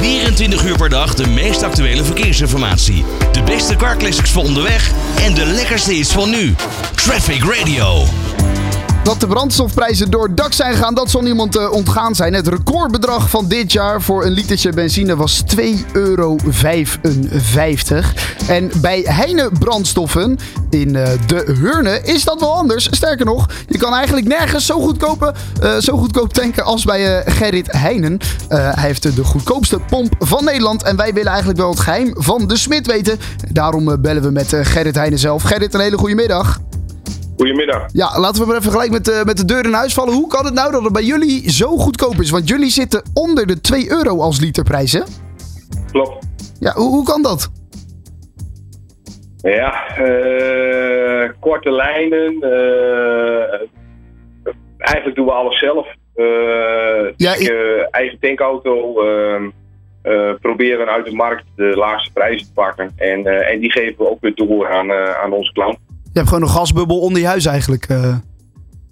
24 uur per dag de meest actuele verkeersinformatie. De beste carclassics voor onderweg en de lekkerste hits van nu. Traffic Radio. Dat de brandstofprijzen door het dak zijn gegaan, dat zal niemand eh, ontgaan zijn. Het recordbedrag van dit jaar voor een litertje benzine was 2,55 euro. En bij Heine brandstoffen in eh, de Hurne is dat wel anders. Sterker nog, je kan eigenlijk nergens zo goedkoop, eh, zo goedkoop tanken als bij Gerrit Heinen. Eh, hij heeft de goedkoopste pomp van Nederland. En wij willen eigenlijk wel het geheim van de smid weten. Daarom bellen we met Gerrit Heinen zelf. Gerrit, een hele goede middag. Goedemiddag. Ja, laten we maar even gelijk met, de met de deur in huis vallen. Hoe kan het nou dat het bij jullie zo goedkoop is? Want jullie zitten onder de 2 euro als literprijs, hè? Klopt. Ja, hoe, hoe kan dat? Ja, eh, korte lijnen. eh, eigenlijk doen we alles zelf. Eh, Ja, ik, eh, eigen tankauto. ehm, eh, proberen uit de markt de laagste prijzen te pakken. En, eh, en die geven we ook weer door aan, eh, aan onze klant. Je hebt gewoon een gasbubbel onder je huis eigenlijk. eh.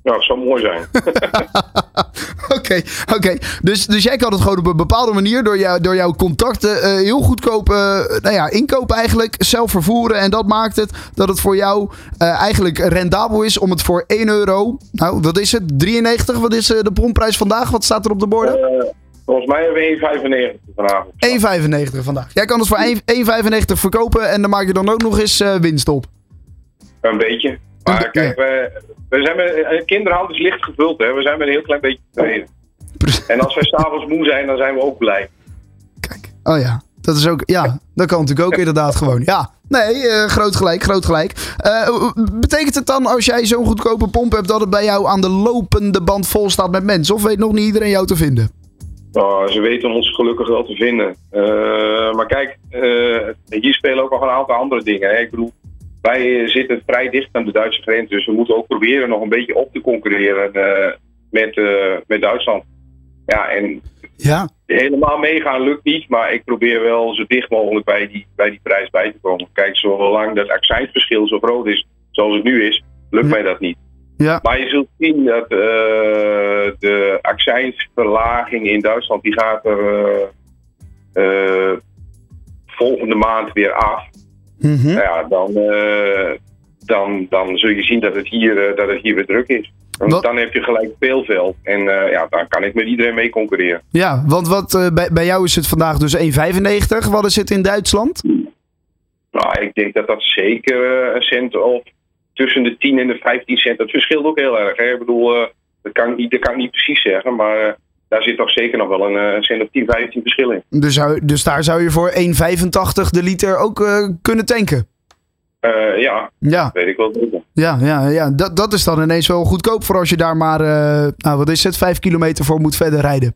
Nou, dat zou mooi zijn. Oké, oké. Dus, dus jij kan het gewoon op een bepaalde manier door, jou, door jouw contacten eh, heel goedkoop eh, nou ja, inkopen eigenlijk. Zelf vervoeren. En dat maakt het dat het voor jou eigenlijk rendabel is om het voor 1 euro... Nou, wat is het? 93? Wat is de pomprijs vandaag? Wat staat er op de borden? Volgens mij hebben we 1,95 vanavond. 1,95 vandaag. Jij kan het voor 1 1,95 verkopen en dan maak je dan ook nog eens winst op. Een beetje. Maar kijk, we, we zijn met, een kinderhand is licht gevuld. Hè. We zijn met een heel klein beetje tevreden. En als wij s'avonds moe zijn, dan zijn we ook blij. Kijk. Oh ja. Dat is ook, ja, dat kan natuurlijk ook inderdaad gewoon. Ja, nee, eh, groot gelijk, groot gelijk. Eh, betekent het dan als jij zo'n goedkope pomp hebt dat het bij jou aan de lopende band vol staat met mensen? Of weet nog niet iedereen jou te vinden? Nou, ze weten ons gelukkig wel te vinden. Eh, maar kijk, eh, hier spelen ook nog een aantal andere dingen. Hè. Ik bedoel, wij eh, zitten vrij dicht aan de Duitse grens. Dus we moeten ook proberen nog een beetje op te concurreren eh, met, eh, met Duitsland. Ja, en Ja. helemaal meegaan lukt niet. Maar ik probeer wel zo dicht mogelijk bij die, bij die prijs bij te komen. Kijk, zolang dat accijnsverschil zo groot is zoals het nu is, lukt Ja. mij dat niet. Ja. Maar je zult zien dat de accijnsverlaging in Duitsland die gaat er volgende maand weer af. Mhm. Nou ja, dan, eh, dan, dan zul je zien dat het hier, eh, dat het hier weer druk is. Want Wat- dan heb je gelijk speelveld. En eh, ja, dan kan ik met iedereen mee concurreren. Ja, want wat, bij, bij jou is het vandaag dus 1,95. Wat is het in Duitsland? Nou, ik denk dat dat zeker een cent of tussen de 10 en de 15 cent. Dat verschilt ook heel erg. Hè? Ik bedoel, dat, kan ik niet, dat kan ik niet precies zeggen. Maar daar zit toch zeker nog wel een eh, cent of 10, 15 verschil in. Dus, zou- dus daar zou je voor 1,85 de liter ook eh, kunnen tanken. Eh, ja, Ja, weet ik wel. ja, ja, ja. Dat, dat is dan ineens wel goedkoop voor als je daar maar, nou wat is het, 5 kilometer voor moet verder rijden.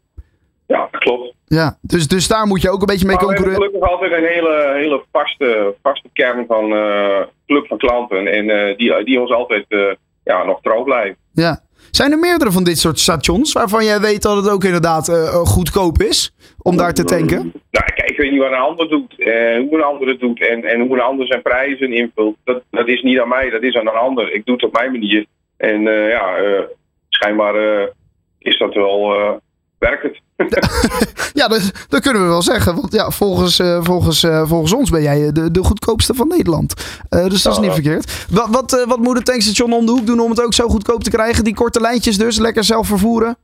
Ja, dat klopt. Ja, dus, dus daar moet je ook een beetje mee Maar we hebben concurreren. gelukkig altijd een hele, hele vaste, vaste kern van club van klanten. En die, die ons altijd ja, nog trouw blijven. Ja. Zijn er meerdere van dit soort stations waarvan jij weet dat het ook inderdaad eh, goedkoop is om daar te tanken? Nou, kijk, ik weet niet wat een ander doet. eh, hoe een ander het doet. En, en hoe een ander zijn prijzen invult. Dat, dat is niet aan mij, dat is aan een ander. Ik doe het op mijn manier. En eh, ja, eh, schijnbaar eh, is dat wel. Eh, werkt het? Ja, dat, dat kunnen we wel zeggen. Want ja, volgens, eh, volgens, eh, volgens ons ben jij de, de goedkoopste van Nederland. Eh, dus dat is niet verkeerd. Wat, wat, eh, wat moet het tankstation om de hoek doen om het ook zo goedkoop te krijgen? Die korte lijntjes dus, lekker zelf vervoeren?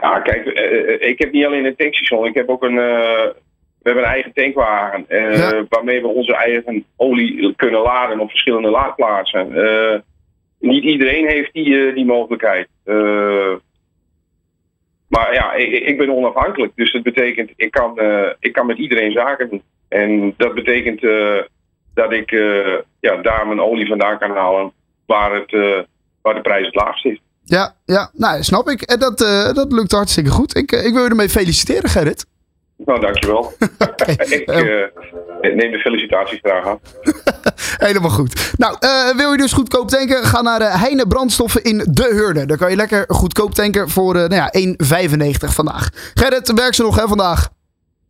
Ja, kijk, eh, eh, ik heb niet alleen een tankstation. Ik heb ook een. eh, we hebben een eigen tankwagen. eh, Ja. Waarmee we onze eigen olie kunnen laden op verschillende laadplaatsen. Eh, niet iedereen heeft die, eh, die mogelijkheid. Eh, maar ja, ik, ik ben onafhankelijk. Dus dat betekent, ik kan, eh, ik kan met iedereen zaken doen. En dat betekent eh, dat ik eh, ja, daar mijn olie vandaan kan halen waar, het, waar de prijs het laagst is. Ja, ja nou, snap ik. En dat, dat lukt hartstikke goed. Ik, ik wil je ermee feliciteren, Gerrit. Nou, dankjewel. ik eh, neem de felicitaties graag aan. Helemaal goed. Nou, eh, wil je dus goedkoop tanken? Ga naar eh, Heine Brandstoffen in De Hurne. Daar kan je lekker goedkoop tanken voor eh, nou ja, 1,95 vandaag. Gerrit, werk ze nog hè, vandaag?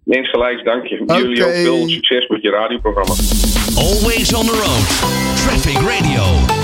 Neemt gelijk, dank je. Jullie Oké. ook veel succes met je radioprogramma. Always on the road. Traffic Radio.